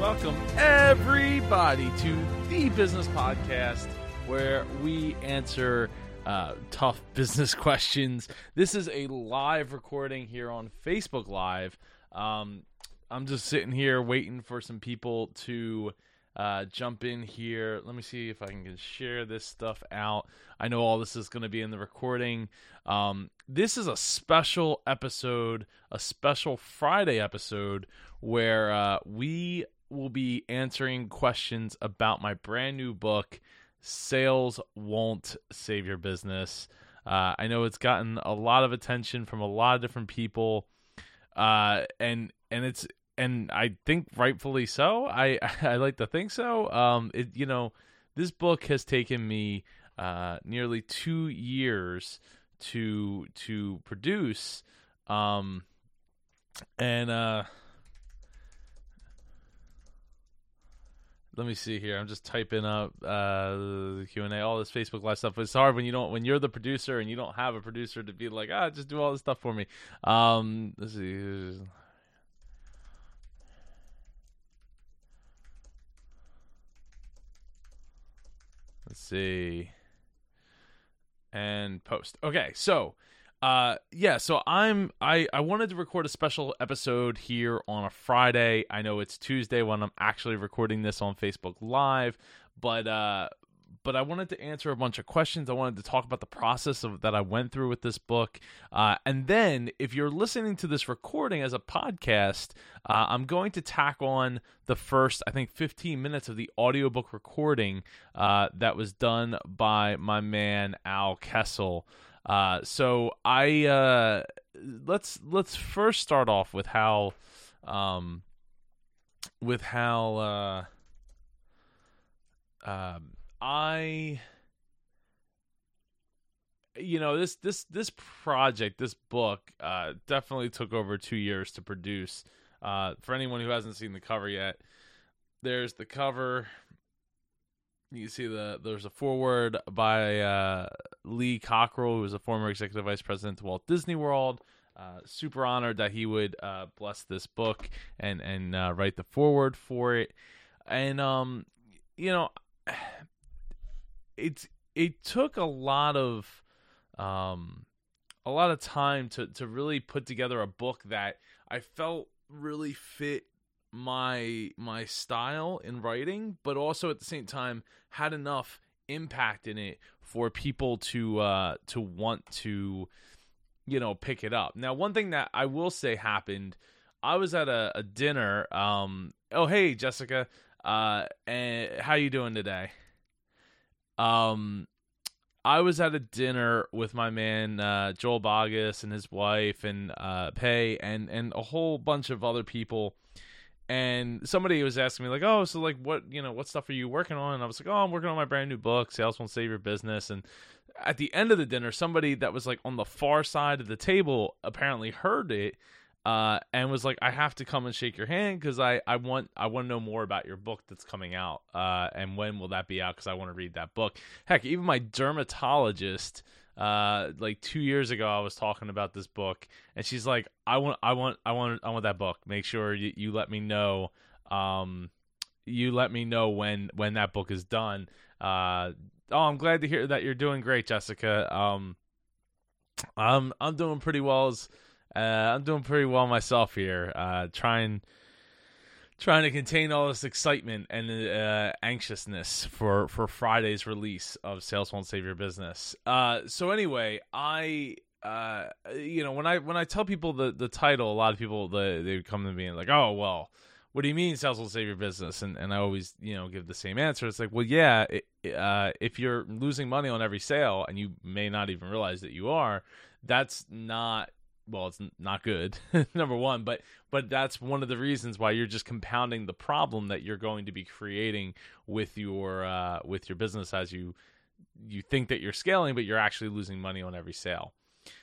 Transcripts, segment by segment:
welcome everybody to the Business Podcast, where we answer uh, tough business questions. This is a live recording here on Facebook Live. Um, I'm just sitting here waiting for some people to uh, jump in here. Let me see if I can share this stuff out. I know all this is going to be in the recording. Um, this is a special episode, a special Friday episode where uh, we will be answering questions about my brand new book, Sales Won't Save Your Business. Uh, I know it's gotten a lot of attention from a lot of different people, uh, and and it's and I think rightfully so. I I like to think so. Um, it you know, this book has taken me uh, nearly two years to to produce, um, and let me see here. I'm just typing up uh, the Q and A, all this Facebook Live stuff. It's hard when you don't when you're the producer and you don't have a producer to be like, ah, just do all this stuff for me. Um, let's see. Let's see. And post. Okay, so uh yeah, so I'm I I wanted to record a special episode here on a Friday. I know it's Tuesday when I'm actually recording this on Facebook Live, but uh but I wanted to answer a bunch of questions. I wanted to talk about the process of that I went through with this book. Uh, and then, if you're listening to this recording as a podcast, uh, I'm going to tack on the first, I think, 15 minutes of the audiobook recording uh, that was done by my man Al Kessel. Uh, so I uh, let's let's first start off with how um, with how uh, um, I you know this this this project this book uh, definitely took over two years to produce. Uh, for anyone who hasn't seen the cover yet there's the cover you see the there's a foreword by uh, lee Cockerell, who was a former executive vice president to walt disney world. Uh, super honored that he would uh, bless this book and and uh, write the foreword for it. And um you know it's it took a lot of um a lot of time to to really put together a book that I felt really fit my my style in writing, but also at the same time had enough impact in it for people to uh to want to you know pick it up. Now, one thing that I will say happened, I was at a, a dinner. Um, oh hey Jessica, uh, and how you doing today? Um, I was at a dinner with my man uh, Joel Boggess and his wife and uh, Pay and and a whole bunch of other people. And somebody was asking me like, "Oh, so like what you know what stuff are you working on?" And I was like, "Oh, I'm working on my brand new book, Sales Won't Save Your Business." And at the end of the dinner, somebody that was like on the far side of the table apparently heard it uh, and was like, "I have to come and shake your hand because I, I want I want to know more about your book that's coming out, uh, and when will that be out? Because I want to read that book. Heck, even my dermatologist, uh, like two years ago, I was talking about this book, and she's like, "I want I want I want I want that book. Make sure you, you let me know, um, you let me know when when that book is done." Uh, oh, I'm glad to hear that you're doing great, Jessica. Um, I'm I'm doing pretty well as uh, I'm doing pretty well myself here. Uh, trying trying to contain all this excitement and uh, anxiousness for for Friday's release of Sales Won't Save Your Business. Uh, so anyway, I uh, you know when I when I tell people the the title, a lot of people they they come to me and like, oh well. What do you mean sales won't save your business? And and I always you know give the same answer. It's like, well, yeah, it, uh, if you're losing money on every sale and you may not even realize that you are, that's not well it's not good number one but but that's one of the reasons why you're just compounding the problem that you're going to be creating with your uh, with your business as you you think that you're scaling but you're actually losing money on every sale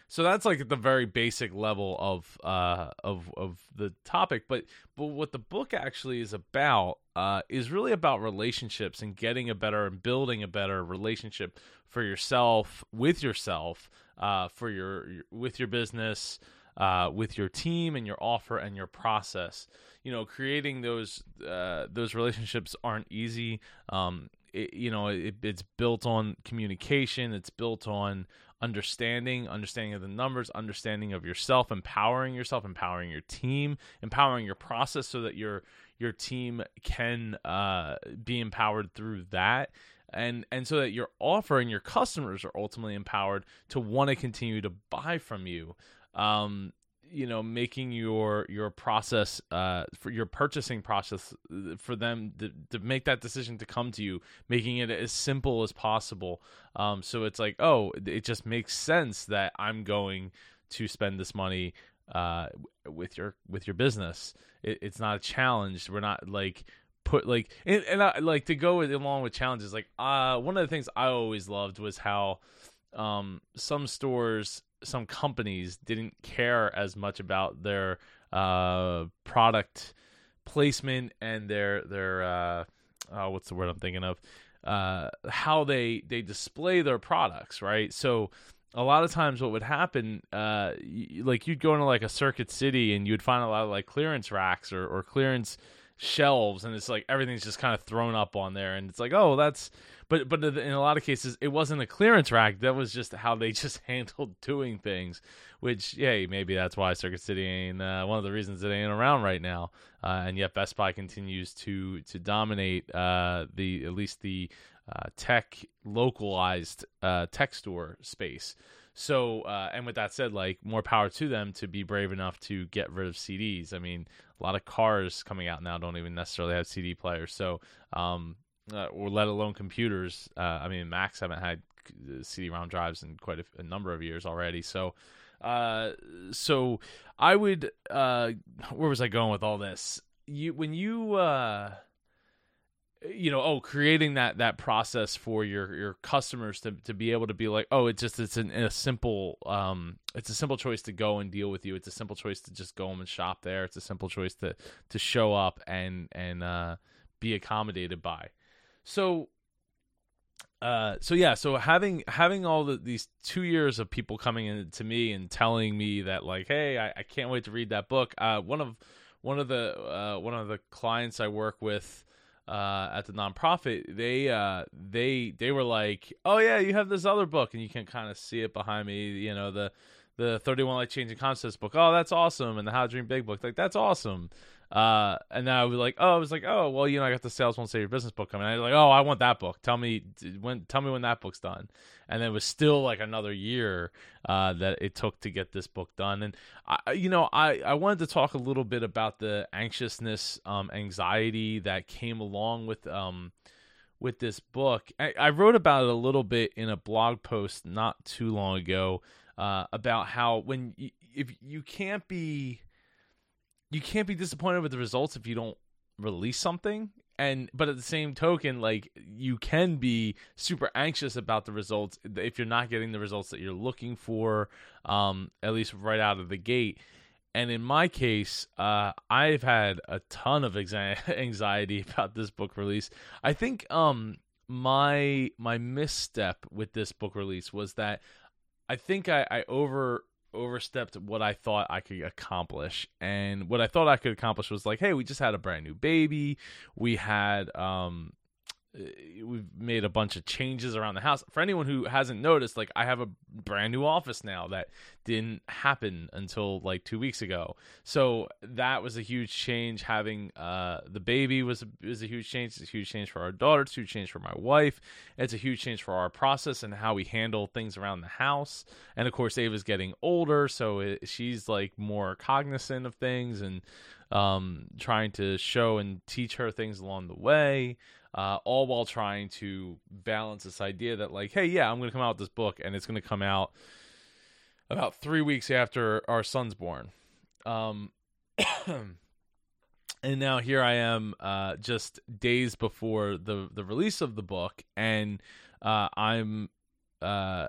so that's like the very basic level of uh of of the topic but but what the book actually is about uh is really about relationships and getting a better and building a better relationship for yourself with yourself uh, for your, with your business uh, with your team and your offer and your process. You know, creating those uh, those relationships aren't easy. Um, it, you know, it, it's built on communication. It's built on understanding, understanding of the numbers, understanding of yourself, empowering yourself, empowering your team, empowering your process, so that your your team can uh, be empowered through that. And and so that your offer and your customers are ultimately empowered to want to continue to buy from you. Um you know making your your process uh for your purchasing process uh, for them to, to make that decision to come to you making it as simple as possible. Um so it's like oh it just makes sense that i'm going to spend this money uh with your with your business. It, it's not a challenge. We're not like put like and, and I, like to go along with challenges like uh one of the things i always loved was how um some stores some companies didn't care as much about their uh product placement and their their uh oh, what's the word i'm thinking of? Uh how they they display their products right? So a lot of times what would happen uh like you'd go into like a circuit city and you'd find a lot of like clearance racks or, or clearance shelves and it's like everything's just kind of thrown up on there and it's like oh that's but but in a lot of cases it wasn't a clearance rack. That was just how they just handled doing things which yeah maybe that's why circuit city ain't uh, one of the reasons it ain't around right now. Uh, and yet best buy continues to to dominate uh, the at least the uh, tech localized uh, tech store space. So, uh, and with that said, like more power to them to be brave enough to get rid of CDs. I mean, a lot of cars coming out now don't even necessarily have CD players. So, um, uh, or let alone computers. Uh, I mean, Macs haven't had CD-ROM drives in quite a, a number of years already. So, uh, so I would, uh, where was I going with all this? You when you uh you know oh creating that that process for your your customers to to be able to be like oh it's just it's an, a simple um it's a simple choice to go and deal with you. It's a simple choice to just go home and shop there. It's a simple choice to to show up and and uh be accommodated by. So uh so yeah so having having all the, these two years of people coming in to me and telling me that like hey I, I can't wait to read that book uh one of one of the uh one of the clients i work with uh, at the nonprofit, they uh, they they were like, "Oh yeah, you have this other book, and you can kind of see it behind me. You know the the 31 Life Changing Concepts book. Oh, that's awesome, and the How to Dream Big book. Like that's awesome." Uh, and then I was like, oh, I was like, oh, well, you know, I got the Sales Won't Save Your Business book coming. I was like, oh, I want that book. Tell me when, tell me when that book's done. And then it was still like another year uh, that it took to get this book done. And I, you know, I I wanted to talk a little bit about the anxiousness, um, anxiety that came along with um with this book. I, I wrote about it a little bit in a blog post not too long ago uh, about how when y- if you can't be you can't be disappointed with the results if you don't release something. And but at the same token like you can be super anxious about the results if you're not getting the results that you're looking for um at least right out of the gate. And in my case uh i've had a ton of anxiety about this book release. I think um my my misstep with this book release was that i think i i over overstepped what I thought I could accomplish. And what I thought I could accomplish was like, hey, we just had a brand new baby. We had um we've made a bunch of changes around the house. For anyone who hasn't noticed, like I have a brand new office now that didn't happen until like two weeks ago. So that was a huge change. Having uh, the baby was was a huge change. It's a huge change for our daughter. It's a huge change for my wife. It's a huge change for our process and how we handle things around the house. And of course, Ava's getting older, so it, she's like more cognizant of things and um, trying to show and teach her things along the way uh, all while trying to balance this idea that like, hey, yeah, I'm going to come out with this book, and it's going to come out about three weeks after our son's born. Um, and now here I am, uh, just days before the the release of the book, and uh, I'm uh,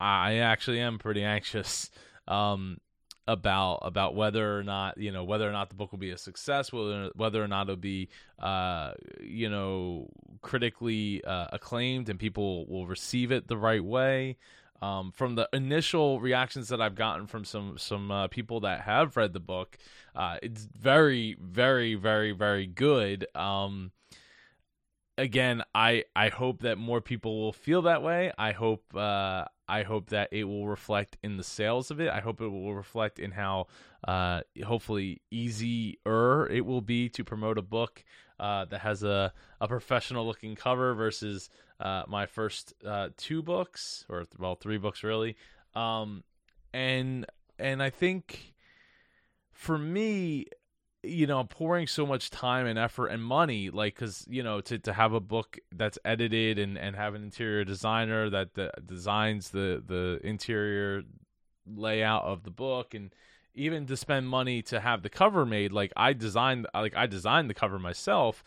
I actually am pretty anxious. Um, about about whether or not you know whether or not the book will be a success, whether whether or not it'll be uh, you know critically uh, acclaimed and people will receive it the right way. um, from the initial reactions that I've gotten from some some uh, people that have read the book, uh, it's very, very, very, very good. Um, again, I I hope that more people will feel that way. I hope uh, I hope that it will reflect in the sales of it. I hope it will reflect in how uh, hopefully easier it will be to promote a book uh, that has a, a professional looking cover versus uh, my first uh, two books or well three books really. Um, and and I think for me you know pouring so much time and effort and money like because you know to, to have a book that's edited and, and have an interior designer that, that designs the the interior layout of the book and even to spend money to have the cover made like i designed like i designed the cover myself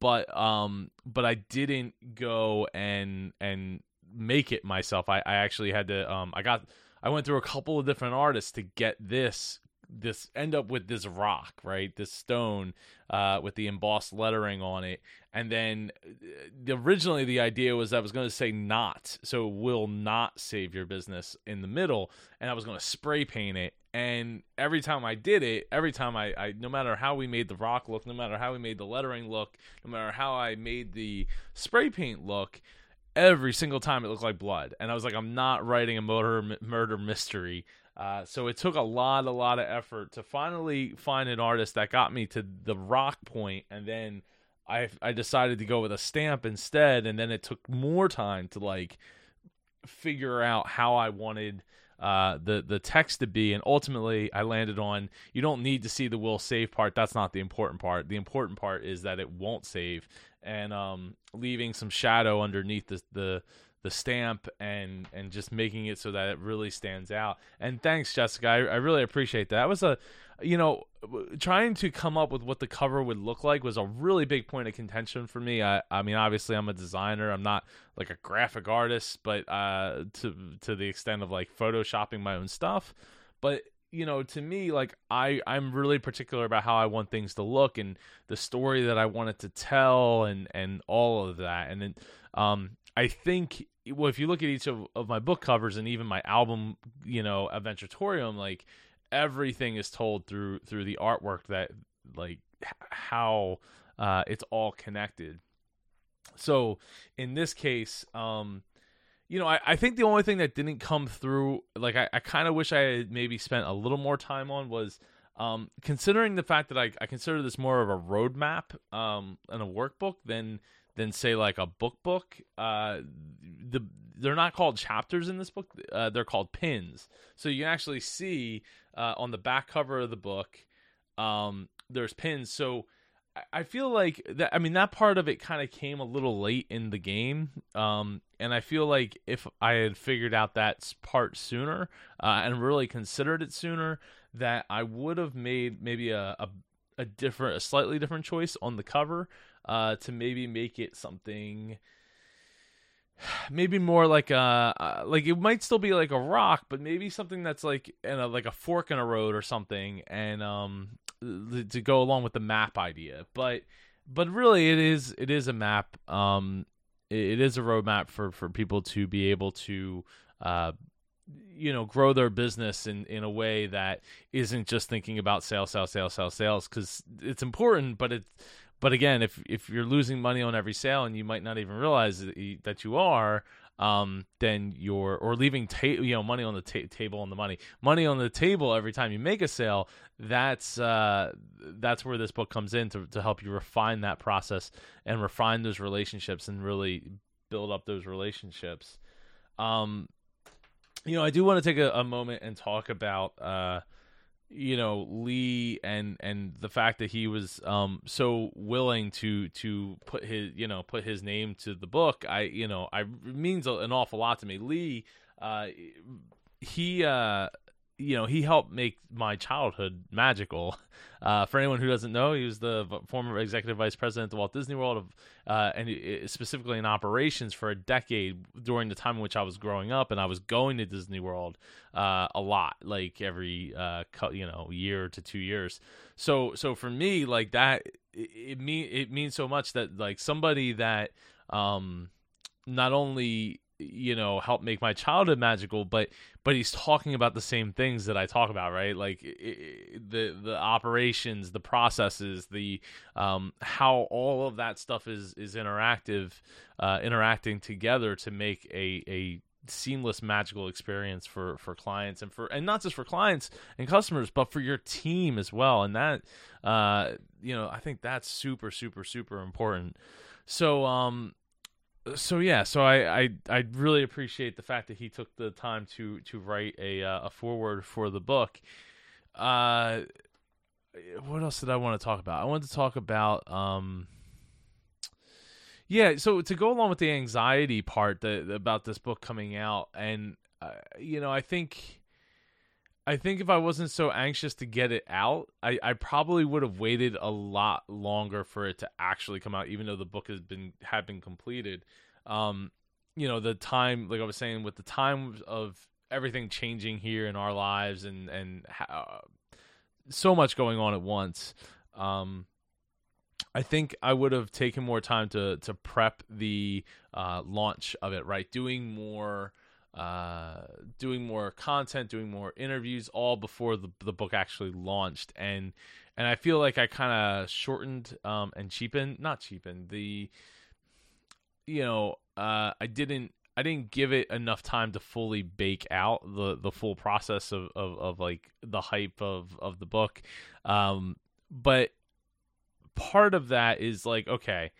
but um but i didn't go and and make it myself. I i actually had to um i got i went through a couple of different artists to get this this end up with this rock, right? This stone uh, with the embossed lettering on it, and then uh, originally the idea was I was going to say "not," so will not save your business in the middle, and I was going to spray paint it. And every time I did it, every time I, I, no matter how we made the rock look, no matter how we made the lettering look, no matter how I made the spray paint look, every single time it looked like blood and i was like i'm not writing a murder murder mystery uh, so it took a lot, a lot of effort to finally find an artist that got me to the rock point, and then I I decided to go with a stamp instead, and then it took more time to like figure out how I wanted uh, the the text to be, and ultimately I landed on you don't need to see the will save part. That's not the important part. The important part is that it won't save, and um, leaving some shadow underneath the the the stamp and and just making it so that it really stands out. And thanks, Jessica. I, I really appreciate that. That was a you know trying to come up with what the cover would look like was a really big point of contention for me. I I mean obviously I'm a designer. I'm not like a graphic artist, but uh to to the extent of like photoshopping my own stuff. But you know to me like i i'm really particular about how i want things to look and the story that i wanted to tell and and all of that and then um i think well, if you look at each of, of my book covers and even my album, you know, Adventuratorium, like everything is told through through the artwork that like how uh, it's all connected. So in this case, um, you know, I, I think the only thing that didn't come through, like I, I kind of wish I had maybe spent a little more time on was um, considering the fact that I, I consider this more of a roadmap um, and a workbook than than say like a book book. Uh, the they're not called chapters in this book; uh, they're called pins. So you can actually see uh, on the back cover of the book, um, there's pins. So I feel like that. I mean, that part of it kind of came a little late in the game, um, and I feel like if I had figured out that part sooner uh, and really considered it sooner, that I would have made maybe a, a a different, a slightly different choice on the cover uh, to maybe make it something maybe more like a uh, like it might still be like a rock but maybe something that's like in a, like a fork in a road or something and um to go along with the map idea. But but really it is it is a map um it is a roadmap for for people to be able to uh you know grow their business in in a way that isn't just thinking about sales sales sales sales sales because it's important but it's but again, if if you're losing money on every sale and you might not even realize that you are, um, then you're or leaving ta- you know money on the ta- table on the money money on the table every time you make a sale. That's uh, that's where this book comes in to to help you refine that process and refine those relationships and really build up those relationships. Um, you know, I do want to take a, a moment and talk about uh you know Lee and and the fact that he was um so willing to to put his you know put his name to the book I you know I means an awful lot to me. Lee uh he uh you know, he helped make my childhood magical. Uh, for anyone who doesn't know, he was the former executive vice president of Walt Disney World, of, uh, and specifically in operations for a decade during the time in which I was growing up, and I was going to Disney World uh, a lot, like every uh, you know year to two years. So, so for me, like that, it, it mean it means so much that like somebody that um, not only you know help make my childhood magical but but he's talking about the same things that i talk about right? Like it, the the operations the processes the um how all of that stuff is is interactive uh interacting together to make a a seamless magical experience for for clients and for and not just for clients and customers but for your team as well. And that uh you know i think that's super super super important. So um so yeah, so I, I I really appreciate the fact that he took the time to to write a uh, a foreword for the book. Uh, what else did I want to talk about? I wanted to talk about um. Yeah, so to go along with the anxiety part that about this book coming out, and uh, you know, I think I think if I wasn't so anxious to get it out, I, I probably would have waited a lot longer for it to actually come out, even though the book has been had been completed. Um, you know, the time, like I was saying, with the time of everything changing here in our lives and and uh, so much going on at once. Um, I think I would have taken more time to to prep the uh, launch of it, right? Doing more uh, doing more content, doing more interviews, all before the the book actually launched, and and I feel like I kind of shortened um, and cheapened, not cheapened the, you know, uh, I didn't I didn't give it enough time to fully bake out the the full process of of, of like the hype of of the book, um, but part of that is like okay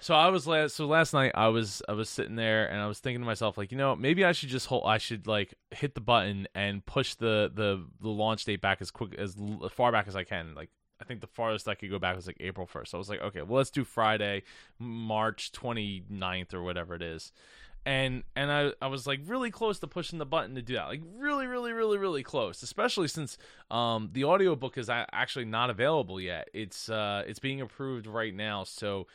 so I was last so last night I was I was sitting there and I was thinking to myself like you know maybe I should just hold I should like hit the button and push the the the launch date back as quick as, far back as I can like I think the farthest I could go back was like April 1st. So I was like okay well let's do Friday March 29th or whatever it is. And and I I was like really close to pushing the button to do that. Like really really really really close, especially since um the audiobook is actually not available yet. It's uh it's being approved right now. So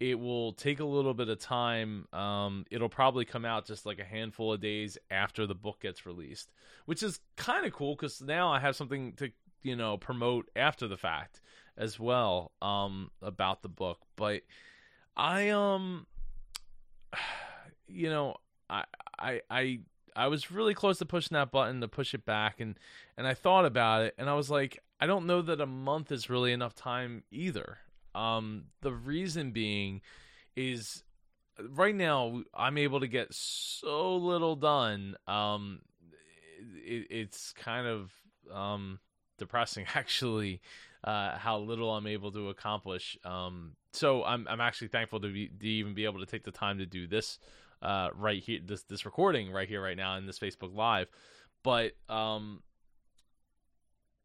it will take a little bit of time. Um, it'll probably come out just like a handful of days after the book gets released, which is kind of cool because now I have something to you know promote after the fact as well um, about the book. But I um, you know, I I I I was really close to pushing that button to push it back, and and I thought about it, and I was like, I don't know that a month is really enough time either. Um, the reason being is right now I'm able to get so little done. Um, it, it's kind of um, depressing actually uh, how little I'm able to accomplish. Um, so I'm I'm actually thankful to, be, to even be able to take the time to do this uh, right here, this this recording right here, right now in this Facebook Live. But um,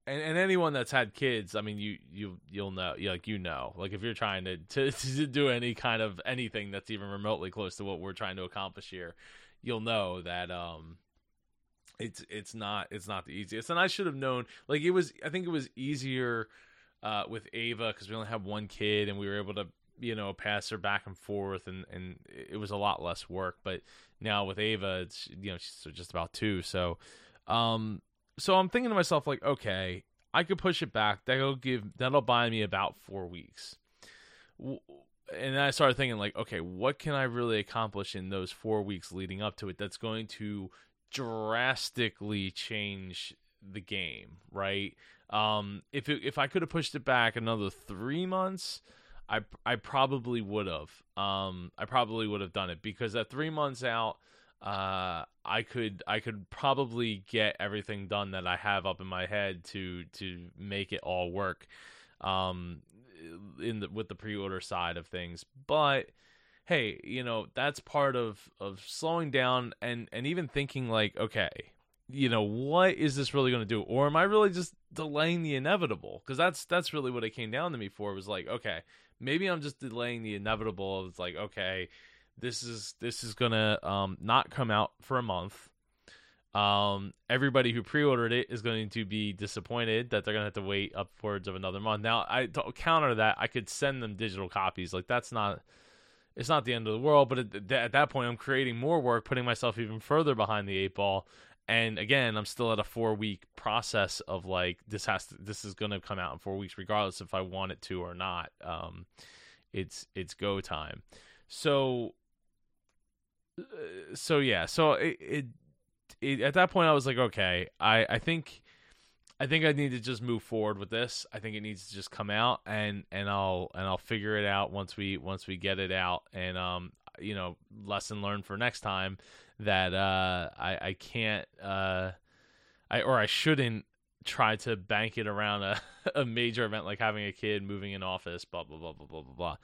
and, and anyone that's had kids, I mean, you you you'll know, like you know, like if you're trying to, to to do any kind of anything that's even remotely close to what we're trying to accomplish here, you'll know that um, it's it's not it's not the easiest. And I should have known, like it was, I think it was easier uh, with Ava because we only have one kid and we were able to you know pass her back and forth and and it was a lot less work. But now with Ava, it's you know she's just about two, so um so I'm thinking to myself like, okay, I could push it back. That'll give that'll buy me about four weeks. And I started thinking like, okay, what can I really accomplish in those four weeks leading up to it that's going to drastically change the game, right? Um, if it, if I could have pushed it back another three months, I I probably would have. Um, I probably would have done it because at three months out, uh, I could I could probably get everything done that I have up in my head to to make it all work um in the with the pre-order side of things. But hey you know that's part of of slowing down and and even thinking like okay you know what is this really going to do? Or am i really just delaying the inevitable? Because that's that's really what it came down to me for was like okay maybe i'm just delaying the inevitable it's like okay this is this is gonna um, not come out for a month. Um, everybody who pre-ordered it is going to be disappointed that they're gonna have to wait upwards of another month. Now, I to counter that, I could send them digital copies. Like that's not it's not the end of the world. But at, at that point, I'm creating more work, putting myself even further behind the eight ball. And again, I'm still at a four week process of like this has to, this is going to come out in four weeks, regardless if I want it to or not. Um, it's it's go time. So so yeah, so it, it, it at that point I was like, okay, I I think I think I need to just move forward with this. I think it needs to just come out and and I'll and I'll figure it out once we once we get it out and um you know lesson learned for next time that uh I I can't uh I or I shouldn't try to bank it around a, a major event like having a kid moving in office blah blah blah blah blah blah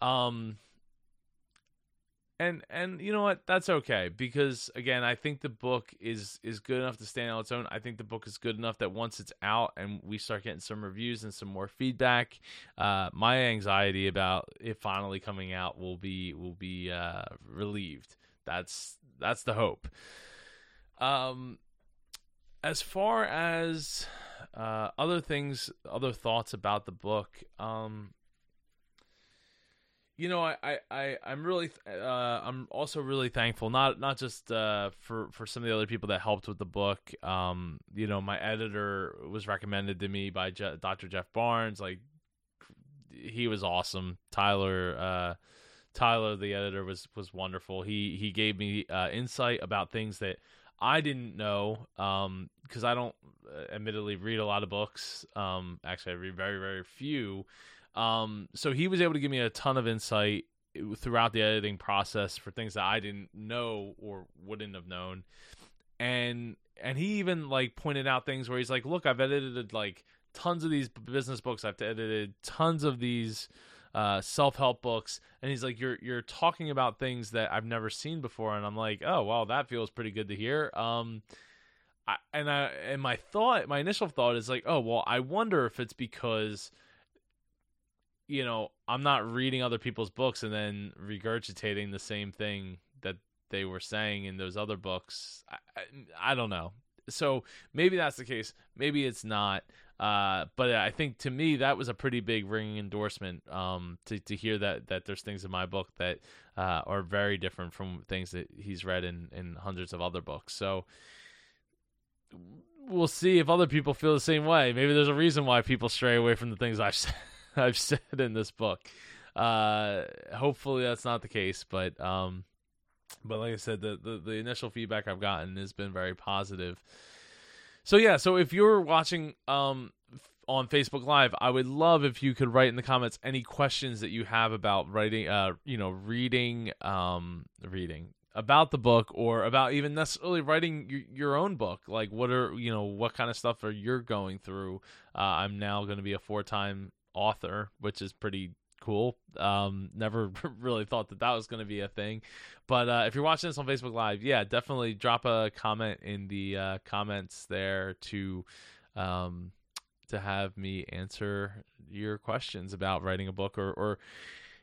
blah um and and you know what? That's okay because again i think the book is is good enough to stand on its own. I think the book is good enough that once it's out and we start getting some reviews and some more feedback uh, my anxiety about it finally coming out will be will be uh, relieved. That's that's the hope. Um as far as uh, other things other thoughts about the book um you know, I, I, I'm really, uh, I'm also really thankful, not not just uh, for for some of the other people that helped with the book. Um, you know, my editor was recommended to me by Je- Dr. Jeff Barnes. Like, he was awesome. Tyler, uh, Tyler, the editor, was was wonderful. He he gave me uh, insight about things that I didn't know um, because I don't, uh, admittedly, read a lot of books. Um, actually, I read very very few. Um, so he was able to give me a ton of insight throughout the editing process for things that I didn't know or wouldn't have known. And and he even like pointed out things where he's like, "Look, I've edited like tons of these business books. I've edited tons of these uh, self-help books." And he's like, "You're you're talking about things that I've never seen before." And I'm like, "Oh, well, that feels pretty good to hear." Um I, and I and my thought, my initial thought is like, "Oh, well, I wonder if it's because you know, I'm not reading other people's books and then regurgitating the same thing that they were saying in those other books. I, I, I don't know. So maybe that's the case. Maybe it's not. Uh, but I think to me that was a pretty big ringing endorsement. Um, to to hear that that there's things in my book that uh, are very different from things that he's read in in hundreds of other books. So we'll see if other people feel the same way. Maybe there's a reason why people stray away from the things I've said. I've said in this book. Uh, hopefully that's not the case, but um, but like I said, the, the the initial feedback I've gotten has been very positive. So yeah, so if you're watching um on Facebook Live, I would love if you could write in the comments any questions that you have about writing, uh, you know, reading, um, reading about the book or about even necessarily writing your, own book. Like, what are you know, what kind of stuff are you going through? Uh, I'm now going to be a four time author, which is pretty cool. Um, never really thought that that was going to be a thing. But uh, if you're watching this on Facebook Live, yeah, definitely drop a comment in the uh, comments there to um, to have me answer your questions about writing a book or or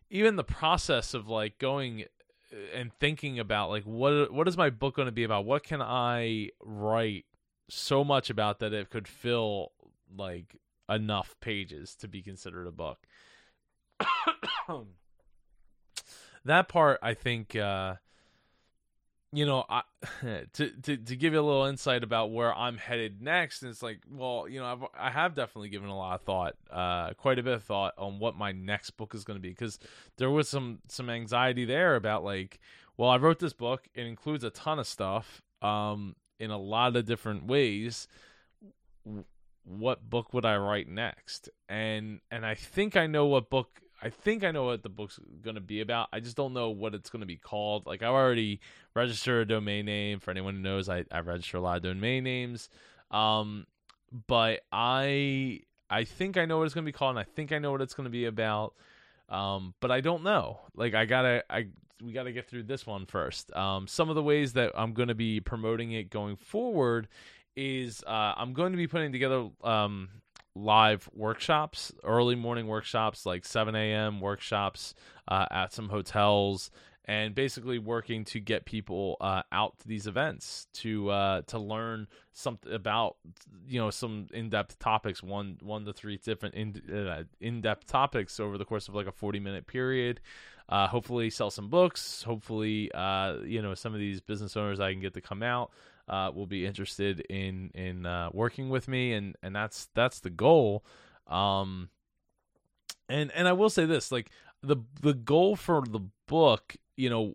even the process of like going uh, and thinking about like what what is my book going to be about? What can I write so much about that it could fill like enough pages to be considered a book. that part, I think, uh, you know, I, to, to to give you a little insight about where I'm headed next, and it's like, well, you know, I've I have definitely given a lot of thought, uh, quite a bit of thought on what my next book is going to be, because there was some some anxiety there about like, well, I wrote this book, it includes a ton of stuff, um, in a lot of different ways what book would I write next? And and I think I know what book I think I know what the book's going to be about. I just don't know what it's going to be called. Like I already registered a domain name. For anyone who knows, I I register a lot of domain names. Um, but I I think I know what it's going to be called, and I think I know what it's going to be about. Um, but I don't know. Like I gotta I we gotta get through this one first. Um, some of the ways that I'm going to be promoting it going forward is uh, I'm going to be putting together um, live workshops, early morning workshops, like 7 a.m. workshops uh, at some hotels, and basically working to get people uh, out to these events to uh, to learn something about you know some in depth topics, one one to three different in uh, in depth topics over the course of like a 40 minute period. Uh, hopefully, sell some books. Hopefully, you know some of these business owners I can get to come out uh, will be interested in in uh, working with me, and and that's that's the goal. Um, and and I will say this, like the the goal for the book you know,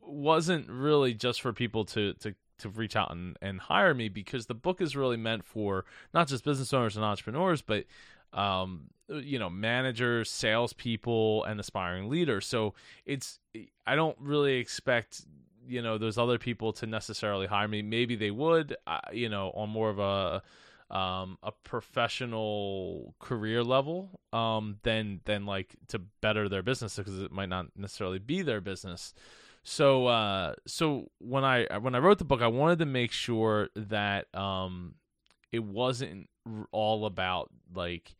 wasn't really just for people to to to reach out and, and hire me because the book is really meant for not just business owners and entrepreneurs, but um, you know, managers, salespeople, and aspiring leaders. So it's I don't really expect you know those other people to necessarily hire me. Maybe they would, uh, you know, on more of a um, a professional career level um, than than like to better their business because it might not necessarily be their business. So uh, so when I when I wrote the book, I wanted to make sure that um, it wasn't all about like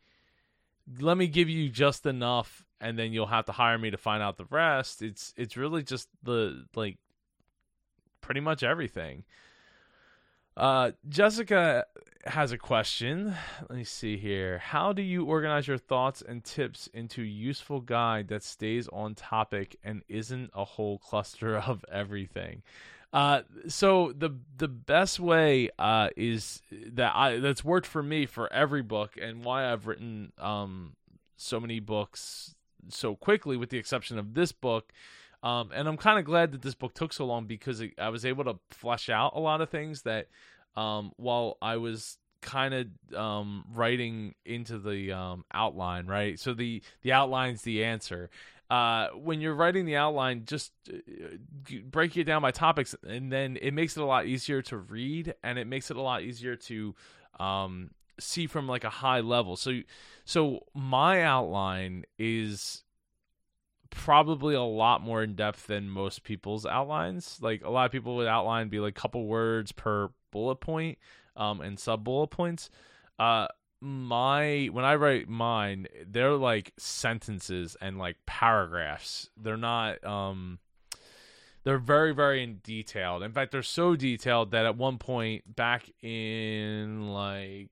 let me give you just enough and then you'll have to hire me to find out the rest. It's it's really just the like pretty much everything. Uh, Jessica has a question. Let me see here. How do you organize your thoughts and tips into a useful guide that stays on topic and isn't a whole cluster of everything? Uh, so the the best way uh, is that I that's worked for me for every book and why I've written um so many books so quickly, with the exception of this book. Um, and I'm kind of glad that this book took so long because it, I was able to flesh out a lot of things that um, while I was kind of um, writing into the um, outline, right? So the the outline's the answer. Uh, when you're writing the outline, just uh, break it down by topics, and then it makes it a lot easier to read, and it makes it a lot easier to um, see from like a high level. So, so my outline is probably a lot more in depth than most people's outlines. Like a lot of people would outline be like a couple words per bullet point, um, and sub bullet points. Uh, my when I write mine, they're like sentences and like paragraphs. They're not um they're very very in detailed. In fact, they're so detailed that at one point back in like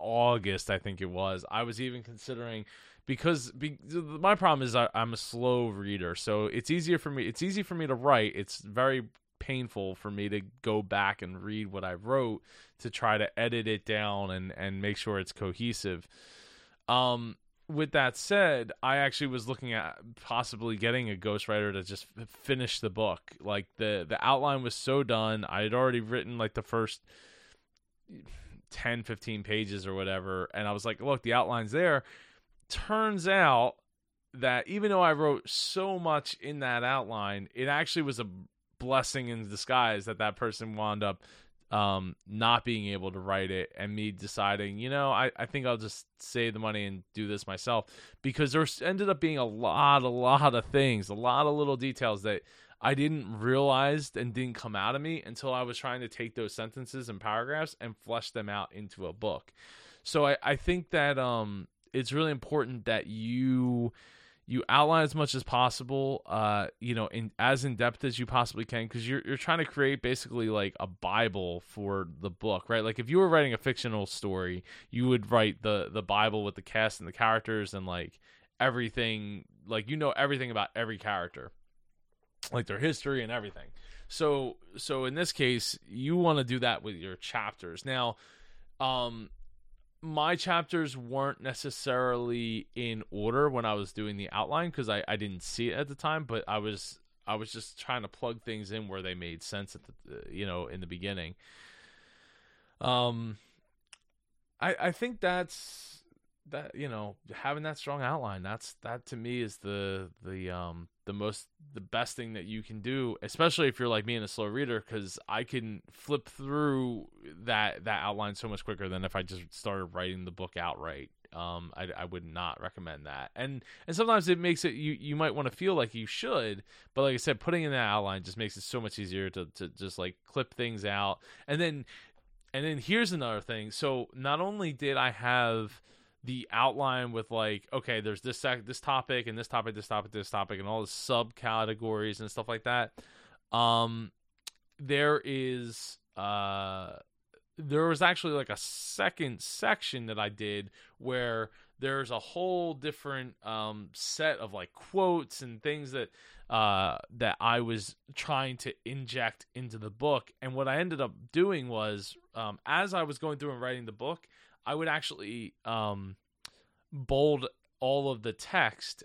August, I think it was, I was even considering because be, my problem is I, I'm a slow reader, so it's easier for me. It's easy for me to write. It's very painful for me to go back and read what I wrote to try to edit it down and and make sure it's cohesive. Um with that said, I actually was looking at possibly getting a ghostwriter to just finish the book. Like the the outline was so done. I had already written like the first 10 15 pages or whatever and I was like, "Look, the outline's there." Turns out that even though I wrote so much in that outline, it actually was a blessing in disguise that that person wound up um, not being able to write it and me deciding, you know, I, I think I'll just save the money and do this myself because there ended up being a lot, a lot of things, a lot of little details that I didn't realize and didn't come out of me until I was trying to take those sentences and paragraphs and flesh them out into a book. So I, I think that um, it's really important that you you outline as much as possible uh you know in as in depth as you possibly can because you're you're trying to create basically like a bible for the book right? Like if you were writing a fictional story you would write the the bible with the cast and the characters and like everything like you know everything about every character like their history and everything. So so in this case you want to do that with your chapters. Now um my chapters weren't necessarily in order when I was doing the outline because I, I didn't see it at the time, but I was I was just trying to plug things in where they made sense at the you know in the beginning. Um, I I think that's that you know having that strong outline that's that to me is the the um the most the best thing that you can do especially if you're like me and a slow reader because i can flip through that that outline so much quicker than if i just started writing the book outright. Um i, I would not recommend that. And and sometimes it makes it you you might want to feel like you should but like i said putting in that outline just makes it so much easier to to just like clip things out. And then and then here's another thing. So not only did i have the outline with like okay there's this sec- this topic and this topic this topic this topic and all the subcategories and stuff like that. Um there is uh there was actually like a second section that I did where there's a whole different um set of like quotes and things that uh that I was trying to inject into the book. And what I ended up doing was um as I was going through and writing the book I would actually um, bold all of the text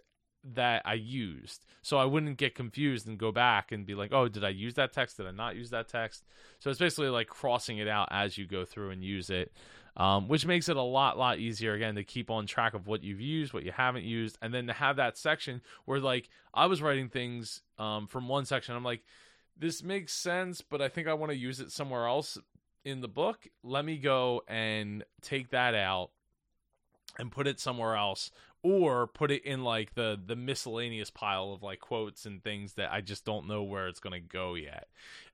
that I used. So I wouldn't get confused and go back and be like, "Oh, did I use that text? Did I not use that text?" So it's basically like crossing it out as you go through and use it. Um, which makes it a lot, lot easier again to keep on track of what you've used, what you haven't used, and then to have that section where, like, I was writing things um, from one section. I'm like, this makes sense, but I think I want to use it somewhere else in the book. Let me go and take that out and put it somewhere else or put it in like the the miscellaneous pile of like quotes and things that I just don't know where it's going to go yet.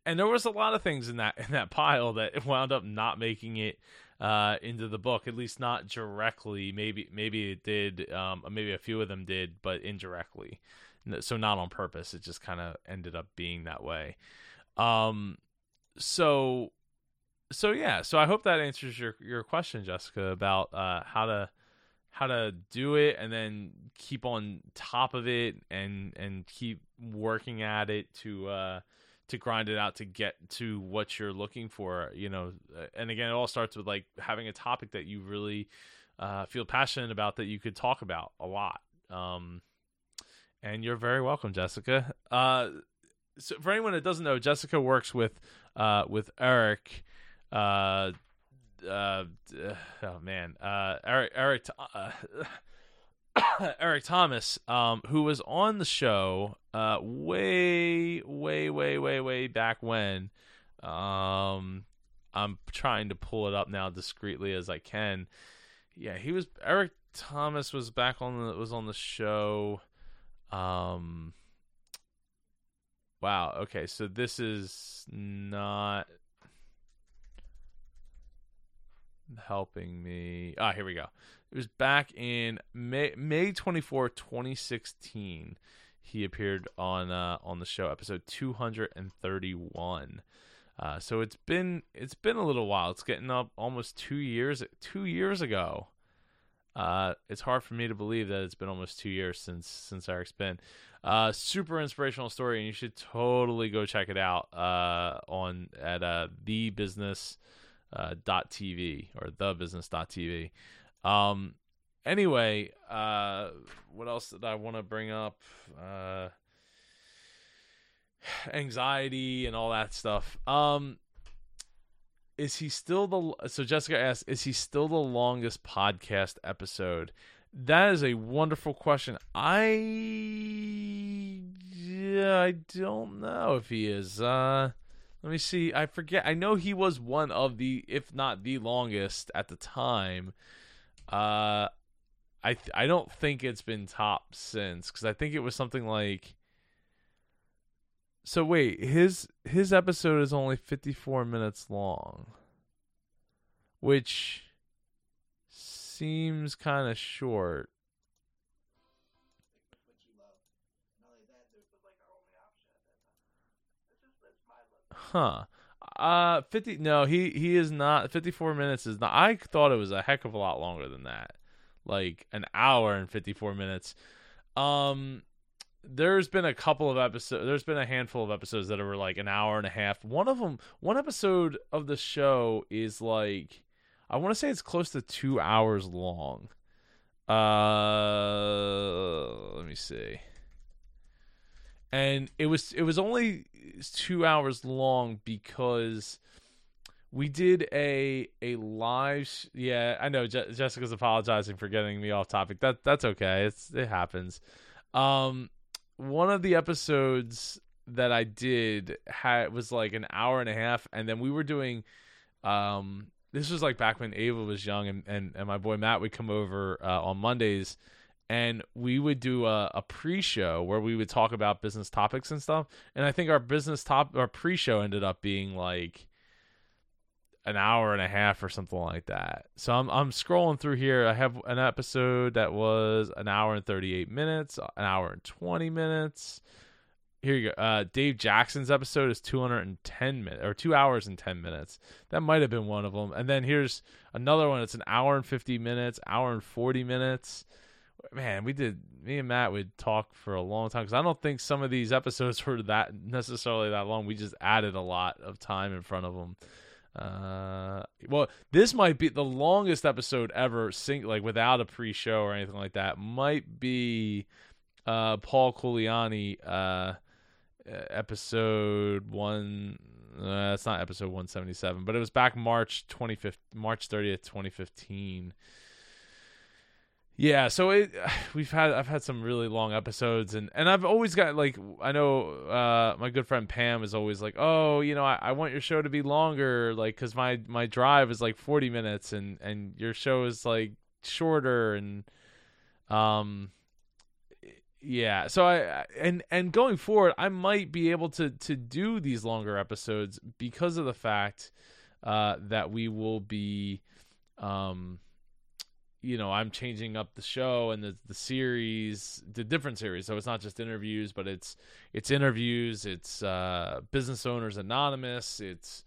And there was a lot of things in that in that pile that wound up not making it uh, into the book, at least not directly. Maybe maybe it did, um, maybe a few of them did, but indirectly. So not on purpose. It just kind of ended up being that way. Um, so so yeah. So I hope that answers your your question, Jessica, about uh, how to how to do it and then keep on top of it and and keep working at it to uh to grind it out to get to what you're looking for you know and again it all starts with like having a topic that you really uh, feel passionate about that you could talk about a lot um and you're very welcome jessica uh so for anyone that doesn't know jessica works with uh with eric uh uh, oh man, uh, Eric Eric uh, Eric Thomas, um, who was on the show, uh, way way way way way back when. Um, I'm trying to pull it up now discreetly as I can. Yeah, he was Eric Thomas was back on the was on the show. Um. Wow. Okay, so this is not helping me. Ah, here we go. It was back in May May 24, 2016. He appeared on uh, on the show, episode 231. Uh, so it's been it's been a little while. It's getting up almost two years two years ago. Uh, it's hard for me to believe that it's been almost two years since since Eric's been. Uh, super inspirational story, and you should totally go check it out uh, on at uh, the business uh, .tv or the business.tv. Um, anyway, uh, what else did I want to bring up? Uh, anxiety and all that stuff. Um, is he still the so Jessica asked, is he still the longest podcast episode? That is a wonderful question. I yeah, I don't know if he is. Uh let me see. I forget. I know he was one of the, if not the longest at the time. Uh, I th- I don't think it's been top since because I think it was something like. So wait, his his episode is only fifty four minutes long, which seems kind of short. Huh. Uh, fifty. No, he he is not. Fifty four minutes is not. I thought it was a heck of a lot longer than that, like an hour and fifty four minutes. Um, there's been a couple of episodes. There's been a handful of episodes that are like an hour and a half. One of them, one episode of the show is like, I want to say it's close to two hours long. Uh, let me see and it was it was only two hours long because we did a a live sh- yeah i know Je- jessica's apologizing for getting me off topic. That that's okay. It's it happens. Um one of the episodes that i did had was like an hour and a half and then we were doing um this was like back when ava was young and and, and my boy matt would come over uh, on mondays and we would do a, a, pre-show where we would talk about business topics and stuff. And i think our business top our pre-show ended up being like an hour and a half or something like that. So i'm i'm scrolling through here. I have an episode that was an hour and 38 minutes an hour and 20 minutes. Here you go. Uh, dave jackson's episode is 210 minutes or 2 hours and 10 minutes. That might have been one of them and then here's another one. It's an hour and 50 minutes hour and 40 minutes man, we did. Me and Matt would talk for a long time because I don't think some of these episodes were that necessarily that long. We just added a lot of time in front of them. Uh, well, this might be the longest episode ever, sing like without a pre-show or anything like that. Might be uh, Paul Culiani, uh, episode one. Uh, it's not episode 177, but it was back March 25th, March 30th, 2015. Yeah, so it we've had I've had some really long episodes and and I've always got like I know uh my good friend Pam is always like, "Oh, you know, I, I want your show to be longer like cuz my my drive is like 40 minutes and and your show is like shorter and um yeah so i and and going forward i might be able to to do these longer episodes because of the fact uh that we will be um you know i'm changing up the show and the the series the different series so it's not just interviews but it's it's interviews it's uh business owners anonymous it's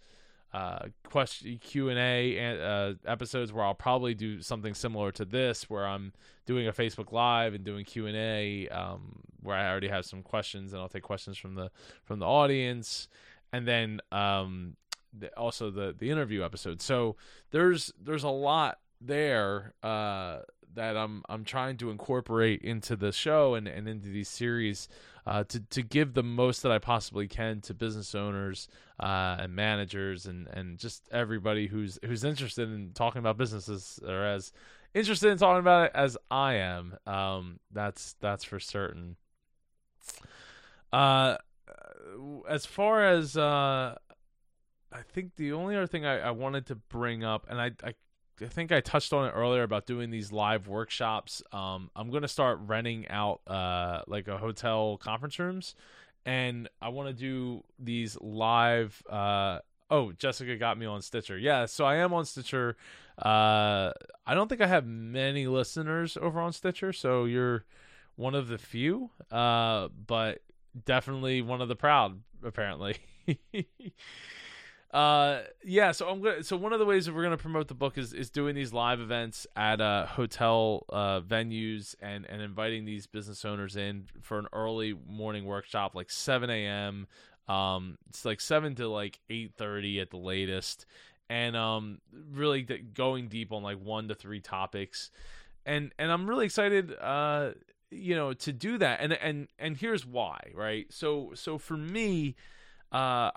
uh, question Q and A uh, episodes where I'll probably do something similar to this, where I'm doing a Facebook Live and doing Q and A, um, where I already have some questions and I'll take questions from the from the audience, and then um, also the the interview episode. So there's there's a lot there uh, that I'm I'm trying to incorporate into the show and, and into these series uh, to to give the most that I possibly can to business owners uh, and managers and, and just everybody who's who's interested in talking about businesses or as interested in talking about it as I am. Um, that's that's for certain. Uh, as far as uh, I think the only other thing I, I wanted to bring up, and I, I I think I touched on it earlier about doing these live workshops. Um, I'm gonna start renting out uh, like a hotel conference rooms, and I want to do these live. Uh, oh, Jessica got me on Stitcher. Yeah, so I am on Stitcher. Uh, I don't think I have many listeners over on Stitcher, so you're one of the few. Uh, but definitely one of the proud, apparently. Uh, yeah. So I'm gonna. So one of the ways that we're gonna promote the book is is doing these live events at uh, hotel uh, venues and and inviting these business owners in for an early morning workshop, like 7 a.m. Um, it's like seven to like 8:30 at the latest, and um, really going deep on like one to three topics, and and I'm really excited. Uh, you know, to do that, and and and here's why, right? So so for me, uh,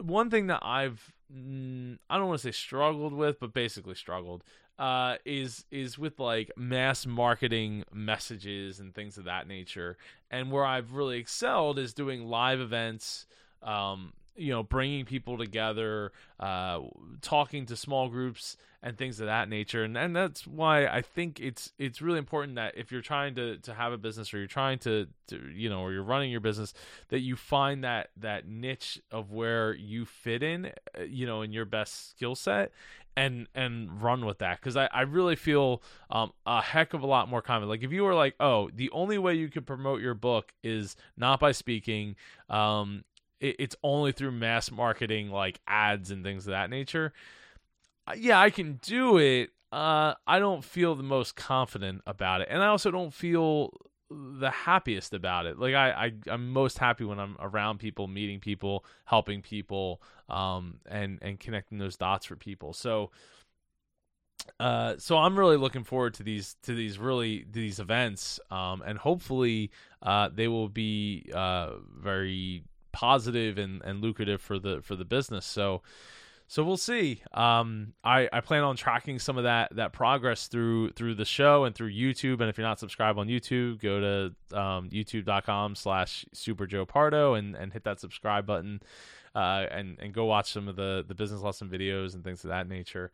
one thing that I've mm, I don't want to say struggled with, but basically struggled uh, is is with like mass marketing messages and things of that nature. And where I've really excelled is doing live events. Um, you know, bringing people together, uh, talking to small groups, and things of that nature. And and that's why I think it's it's really important that if you're trying to to have a business or you're trying to, to you know or you're running your business that you find that that niche of where you fit in, uh, you know, in your best skill set and and run with that because I, I really feel um, a heck of a lot more confident. Like if you were like, oh, the only way you could promote your book is not by speaking, um, it, it's only through mass marketing, like ads and things of that nature yeah, I can do it. Uh, I don't feel the most confident about it, and I also don't feel the happiest about it. Like I, I I'm most happy when I'm around people, meeting people, helping people, um, and and connecting those dots for people. So, uh, so I'm really looking forward to these to these really these events, um, and hopefully, uh, they will be uh very positive and and lucrative for the for the business. So so we'll see. Um, I, I plan on tracking some of that that progress through through the show and through YouTube. And if you're not subscribed on YouTube, go to um, youtube.com slash super Joe Pardo and, and hit that subscribe button uh, and, and go watch some of the, the business lesson videos and things of that nature.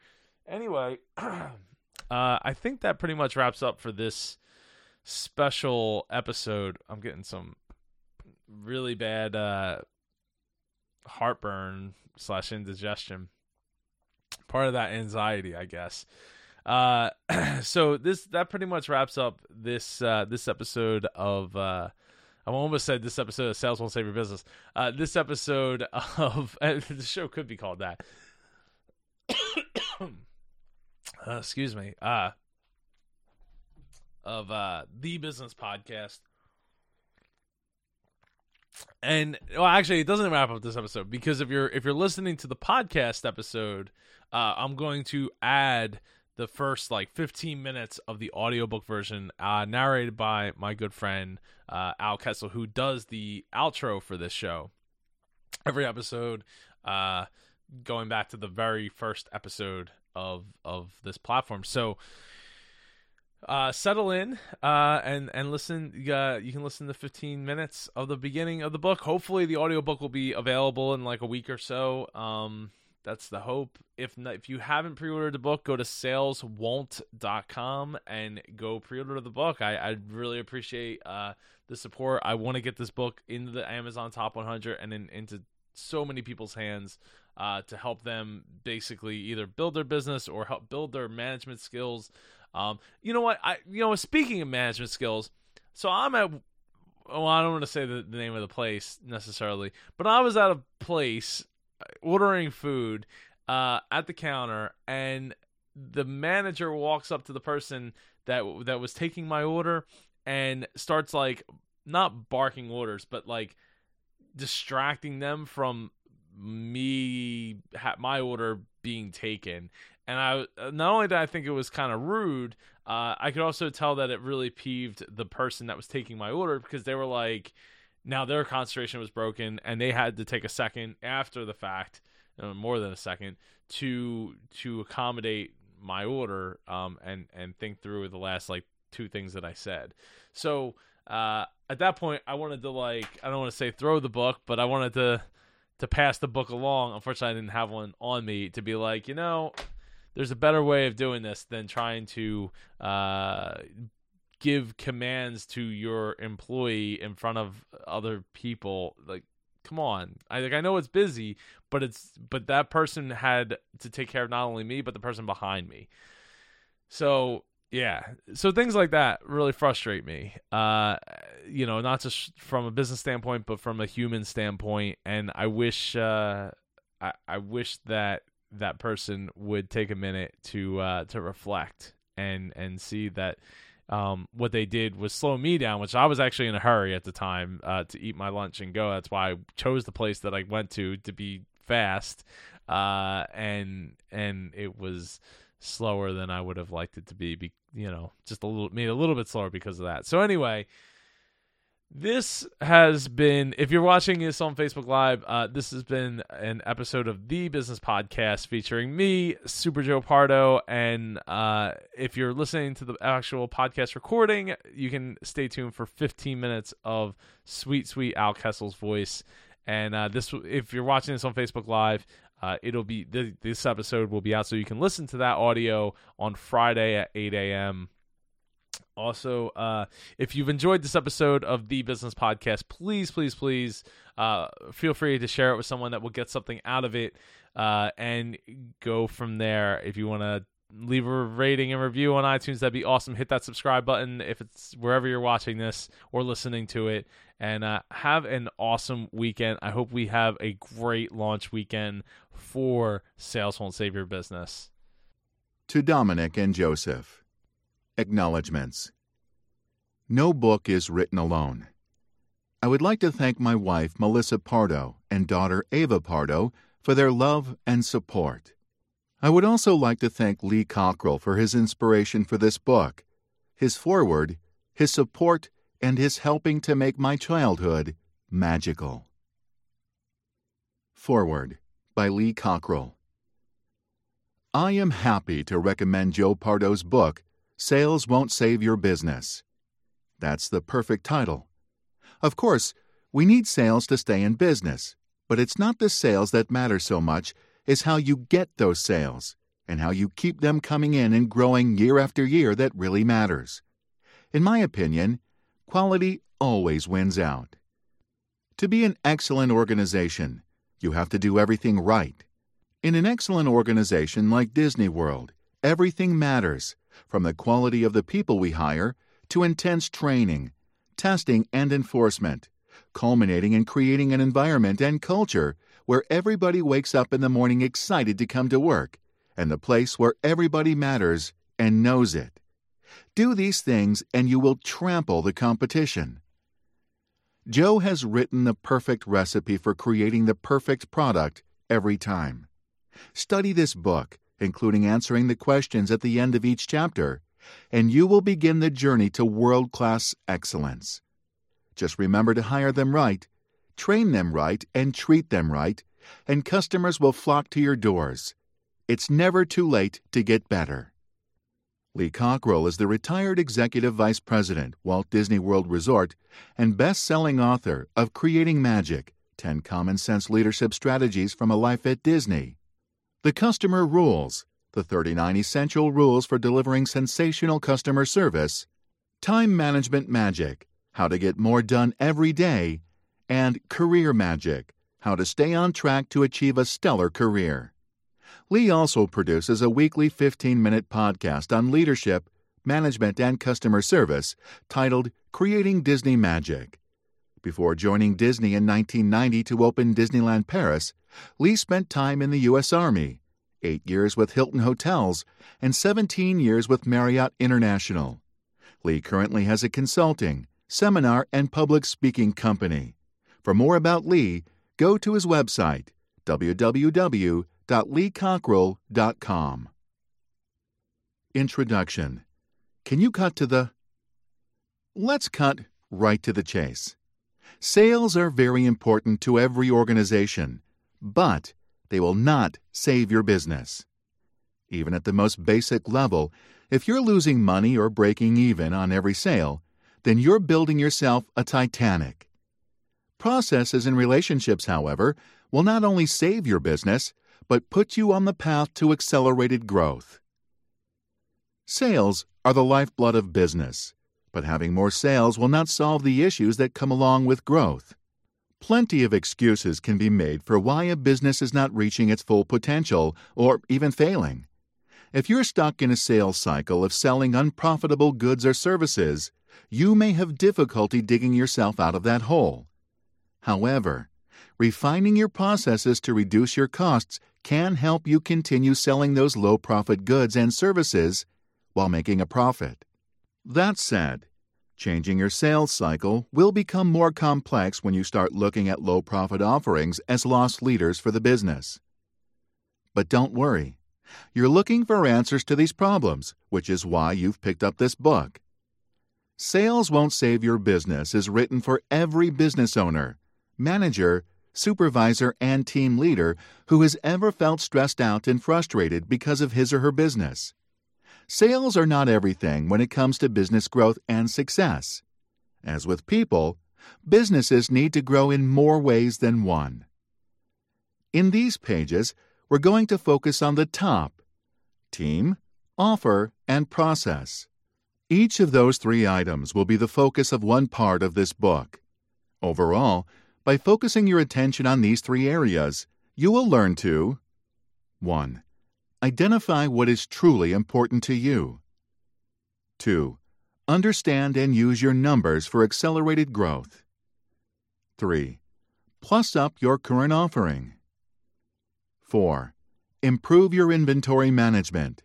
Anyway, uh, I think that pretty much wraps up for this special episode. I'm getting some really bad uh, heartburn slash indigestion. Part of that anxiety, I guess. Uh, so this that pretty much wraps up this uh, this episode of. Uh, I almost said this episode of Sales Won't Save Your Business. Uh, this episode of the show could be called that. uh, excuse me. Uh, of uh, the business podcast and well actually it doesn't wrap up this episode because if you're if you're listening to the podcast episode uh, i'm going to add the first like 15 minutes of the audiobook version, uh, narrated by my good friend uh, Al Kessel, who does the outro for this show. Every episode, uh, going back to the very first episode of of this platform. So uh, settle in uh, and and listen. Uh, you can listen to 15 minutes of the beginning of the book. Hopefully, the audiobook will be available in like a week or so. Um, that's the hope. If not, if you haven't pre-ordered the book, go to saleswon't.com and go pre-order the book. I I really appreciate uh, the support. I want to get this book into the Amazon Top 100 and in, into so many people's hands uh, to help them basically either build their business or help build their management skills. Um, you know what? I you know speaking of management skills, so I'm at. Well, I don't want to say the, the name of the place necessarily, but I was at a place uh, ordering food uh, at the counter, and the manager walks up to the person that that was taking my order and starts like not barking orders, but like distracting them from me my order being taken and I not only did I think it was kind of rude, uh, I could also tell that it really peeved the person that was taking my order because they were like, now their concentration was broken and they had to take a second after the fact, uh, more than a second, to to accommodate my order um, and and think through the last like two things that I said. So uh, at that point, I wanted to like I don't want to say throw the book, but I wanted to to pass the book along. Unfortunately, I didn't have one on me to be like, you know, there's a better way of doing this than trying to uh, give commands to your employee in front of other people. Like, come on. I like I know it's busy, but it's but that person had to take care of not only me but the person behind me. So yeah, so things like that really frustrate me. Uh, you know, not just from a business standpoint, but from a human standpoint. And I wish, uh, I, I wish that that person would take a minute to uh, to reflect and and see that um, what they did was slow me down, which I was actually in a hurry at the time uh, to eat my lunch and go. That's why I chose the place that I went to to be fast, uh, and and it was slower than I would have liked it to be. be you know, just a little made a little bit slower because of that. So anyway, this has been, if you're watching this on Facebook Live, uh, this has been an episode of the Business Podcast featuring me, Super Joe Pardo. And uh, if you're listening to the actual podcast recording, you can stay tuned for 15 minutes of sweet, sweet Al Kessel's voice. And uh, this, if you're watching this on Facebook Live, uh, it'll be this episode will be out, so you can listen to that audio on Friday at 8 a.m. Also, uh, if you've enjoyed this episode of the Business Podcast, please, please, please uh, feel free to share it with someone that will get something out of it uh, and go from there. If you want to leave a rating and review on iTunes, that'd be awesome. Hit that subscribe button if it's wherever you're watching this or listening to it. And uh, have an awesome weekend. I hope we have a great launch weekend for Sales Won't Save Your Business. To Dominic and Joseph. Acknowledgements. No book is written alone. I would like to thank my wife, Melissa Pardo, and daughter, Ava Pardo, for their love and support. I would also like to thank Lee Cockerell for his inspiration for this book, his foreword, his support, and his helping to make my childhood magical. Foreword by Lee Cockerell. I am happy to recommend Joe Pardo's book, Sales Won't Save Your Business. That's the perfect title. Of course, we need sales to stay in business, but it's not the sales that matter so much as how you get those sales and how you keep them coming in and growing year after year that really matters. In my opinion, quality always wins out. To be an excellent organization, you have to do everything right. In an excellent organization like Disney World, everything matters from the quality of the people we hire to intense training, testing, and enforcement, culminating in creating an environment and culture where everybody wakes up in the morning excited to come to work, and the place where everybody matters and knows it. Do these things and you will trample the competition. Joe has written the perfect recipe for creating the perfect product every time. Study this book including answering the questions at the end of each chapter, and you will begin the journey to world class excellence. Just remember to hire them right, train them right, and treat them right, and customers will flock to your doors. It's never too late to get better. Lee Cockerell is the retired Executive Vice President, Walt Disney World Resort, and best selling author of Creating Magic 10 Common Sense Leadership Strategies from a Life at Disney. The Customer Rules. The 39 Essential Rules for Delivering Sensational Customer Service, Time Management Magic. How to Get More Done Every Day, and Career Magic. How to Stay on Track to Achieve a Stellar Career. Lee also produces a weekly 15 minute podcast on leadership, management, and customer service titled Creating Disney Magic. Before joining Disney in 1990 to open Disneyland Paris, Lee spent time in the U.S. Army, eight years with Hilton Hotels, and 17 years with Marriott International. Lee currently has a consulting, seminar, and public speaking company. For more about Lee, go to his website, www www.leecockerell.com. Introduction Can you cut to the. Let's cut right to the chase. Sales are very important to every organization, but they will not save your business. Even at the most basic level, if you're losing money or breaking even on every sale, then you're building yourself a Titanic. Processes and relationships, however, will not only save your business, but put you on the path to accelerated growth. Sales are the lifeblood of business, but having more sales will not solve the issues that come along with growth. Plenty of excuses can be made for why a business is not reaching its full potential or even failing. If you're stuck in a sales cycle of selling unprofitable goods or services, you may have difficulty digging yourself out of that hole. However, refining your processes to reduce your costs can help you continue selling those low profit goods and services while making a profit. That said, changing your sales cycle will become more complex when you start looking at low profit offerings as lost leaders for the business. But don't worry. You're looking for answers to these problems, which is why you've picked up this book. Sales Won't Save Your Business is written for every business owner, manager, supervisor, and team leader who has ever felt stressed out and frustrated because of his or her business. Sales are not everything when it comes to business growth and success. As with people, businesses need to grow in more ways than one. In these pages, we're going to focus on the top team, offer, and process. Each of those three items will be the focus of one part of this book. Overall, by focusing your attention on these three areas, you will learn to 1. Identify what is truly important to you. 2. Understand and use your numbers for accelerated growth. 3. Plus up your current offering. 4. Improve your inventory management.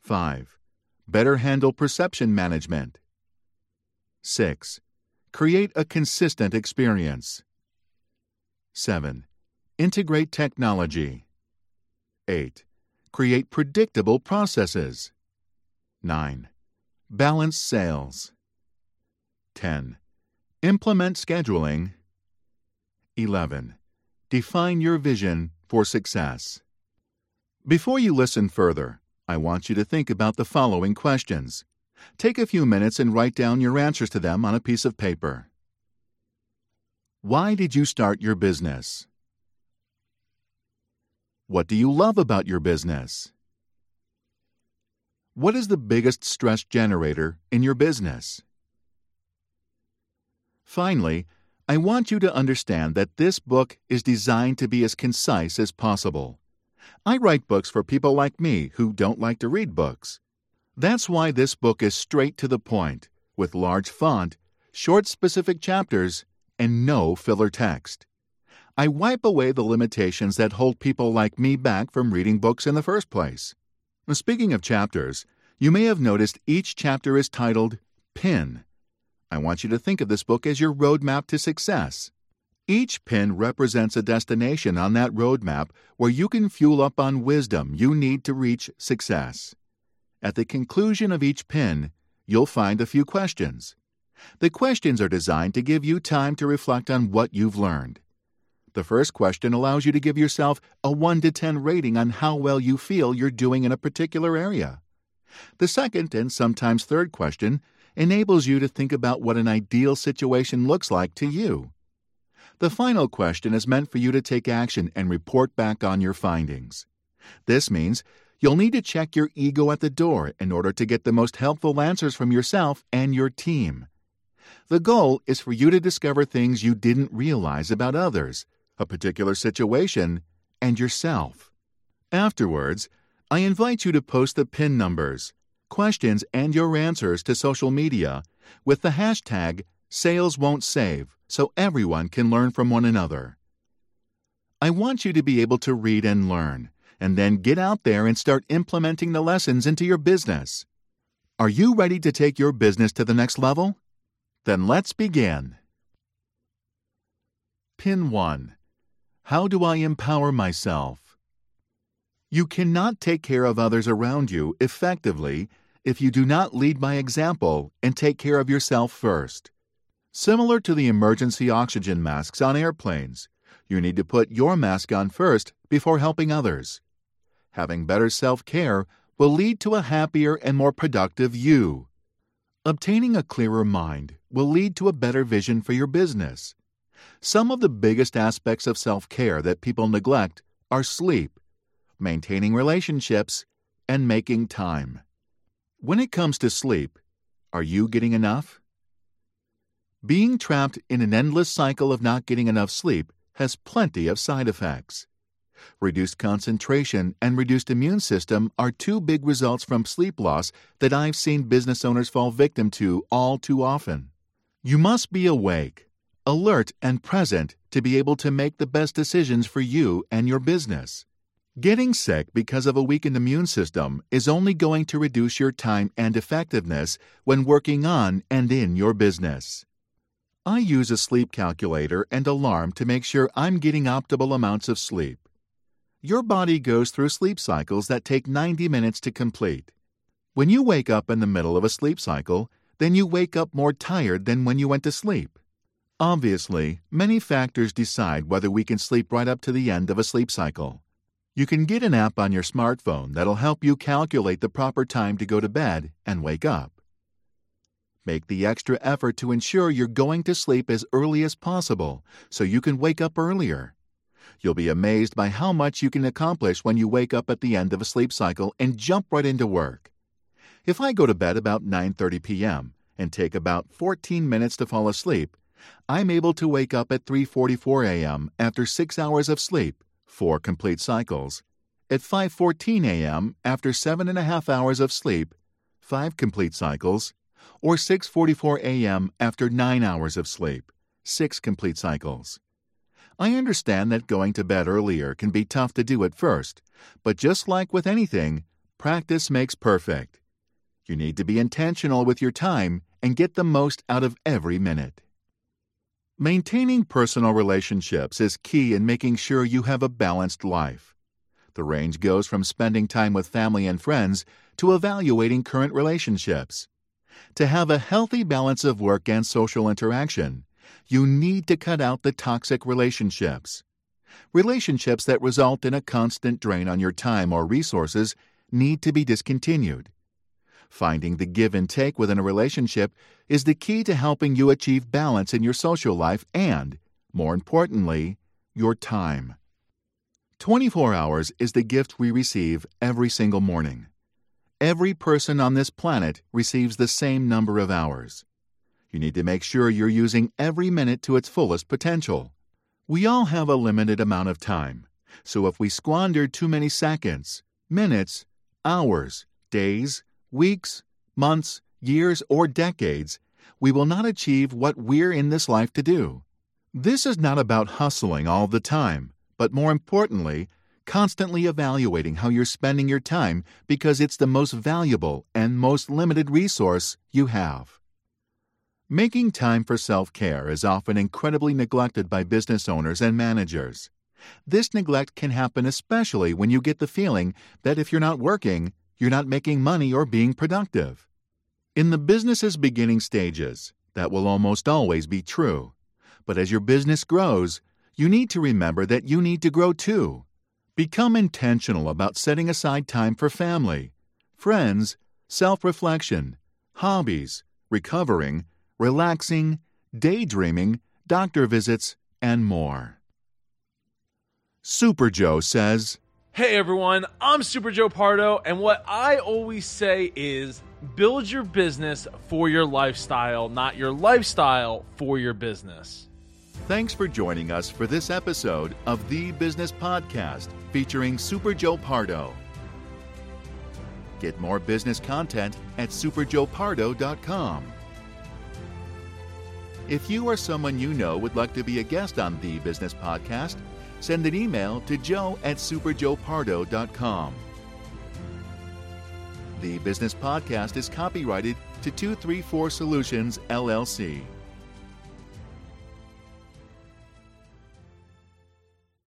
5. Better handle perception management. 6. Create a consistent experience. 7. Integrate technology. 8. Create predictable processes. 9. Balance sales. 10. Implement scheduling. 11. Define your vision for success. Before you listen further, I want you to think about the following questions. Take a few minutes and write down your answers to them on a piece of paper. Why did you start your business? What do you love about your business? What is the biggest stress generator in your business? Finally, I want you to understand that this book is designed to be as concise as possible. I write books for people like me who don't like to read books. That's why this book is straight to the point, with large font, short specific chapters, and no filler text. I wipe away the limitations that hold people like me back from reading books in the first place. Speaking of chapters, you may have noticed each chapter is titled Pin. I want you to think of this book as your roadmap to success. Each pin represents a destination on that roadmap where you can fuel up on wisdom you need to reach success. At the conclusion of each pin, you'll find a few questions. The questions are designed to give you time to reflect on what you've learned. The first question allows you to give yourself a 1 to 10 rating on how well you feel you're doing in a particular area. The second and sometimes third question enables you to think about what an ideal situation looks like to you. The final question is meant for you to take action and report back on your findings. This means you'll need to check your ego at the door in order to get the most helpful answers from yourself and your team. The goal is for you to discover things you didn't realize about others, a particular situation, and yourself. Afterwards, I invite you to post the PIN numbers, questions, and your answers to social media with the hashtag Sales Won't Save so everyone can learn from one another. I want you to be able to read and learn, and then get out there and start implementing the lessons into your business. Are you ready to take your business to the next level? Then let's begin. Pin 1 How do I empower myself? You cannot take care of others around you effectively if you do not lead by example and take care of yourself first. Similar to the emergency oxygen masks on airplanes, you need to put your mask on first before helping others. Having better self care will lead to a happier and more productive you. Obtaining a clearer mind will lead to a better vision for your business. Some of the biggest aspects of self care that people neglect are sleep, maintaining relationships, and making time. When it comes to sleep, are you getting enough? Being trapped in an endless cycle of not getting enough sleep has plenty of side effects. Reduced concentration and reduced immune system are two big results from sleep loss that I've seen business owners fall victim to all too often. You must be awake, alert, and present to be able to make the best decisions for you and your business. Getting sick because of a weakened immune system is only going to reduce your time and effectiveness when working on and in your business. I use a sleep calculator and alarm to make sure I'm getting optimal amounts of sleep. Your body goes through sleep cycles that take 90 minutes to complete. When you wake up in the middle of a sleep cycle, then you wake up more tired than when you went to sleep. Obviously, many factors decide whether we can sleep right up to the end of a sleep cycle. You can get an app on your smartphone that'll help you calculate the proper time to go to bed and wake up. Make the extra effort to ensure you're going to sleep as early as possible so you can wake up earlier. You'll be amazed by how much you can accomplish when you wake up at the end of a sleep cycle and jump right into work. If I go to bed about 9:30 p.m. and take about 14 minutes to fall asleep, I'm able to wake up at 3:44 a.m. after 6 hours of sleep, 4 complete cycles. At 5:14 a.m. after 7 and a half hours of sleep, 5 complete cycles or 6:44 a.m. after 9 hours of sleep, 6 complete cycles. I understand that going to bed earlier can be tough to do at first, but just like with anything, practice makes perfect. You need to be intentional with your time and get the most out of every minute. Maintaining personal relationships is key in making sure you have a balanced life. The range goes from spending time with family and friends to evaluating current relationships. To have a healthy balance of work and social interaction, you need to cut out the toxic relationships. Relationships that result in a constant drain on your time or resources need to be discontinued. Finding the give and take within a relationship is the key to helping you achieve balance in your social life and, more importantly, your time. 24 hours is the gift we receive every single morning. Every person on this planet receives the same number of hours. You need to make sure you're using every minute to its fullest potential. We all have a limited amount of time, so if we squander too many seconds, minutes, hours, days, weeks, months, years, or decades, we will not achieve what we're in this life to do. This is not about hustling all the time, but more importantly, constantly evaluating how you're spending your time because it's the most valuable and most limited resource you have. Making time for self care is often incredibly neglected by business owners and managers. This neglect can happen especially when you get the feeling that if you're not working, you're not making money or being productive. In the business's beginning stages, that will almost always be true. But as your business grows, you need to remember that you need to grow too. Become intentional about setting aside time for family, friends, self reflection, hobbies, recovering, relaxing, daydreaming, doctor visits, and more. Super Joe says, Hey everyone, I'm Super Joe Pardo, and what I always say is build your business for your lifestyle, not your lifestyle for your business. Thanks for joining us for this episode of The Business Podcast featuring Super Joe Pardo. Get more business content at superjoepardo.com. If you or someone you know would like to be a guest on The Business Podcast, send an email to joe at superjoepardo.com. The Business Podcast is copyrighted to 234 Solutions, LLC.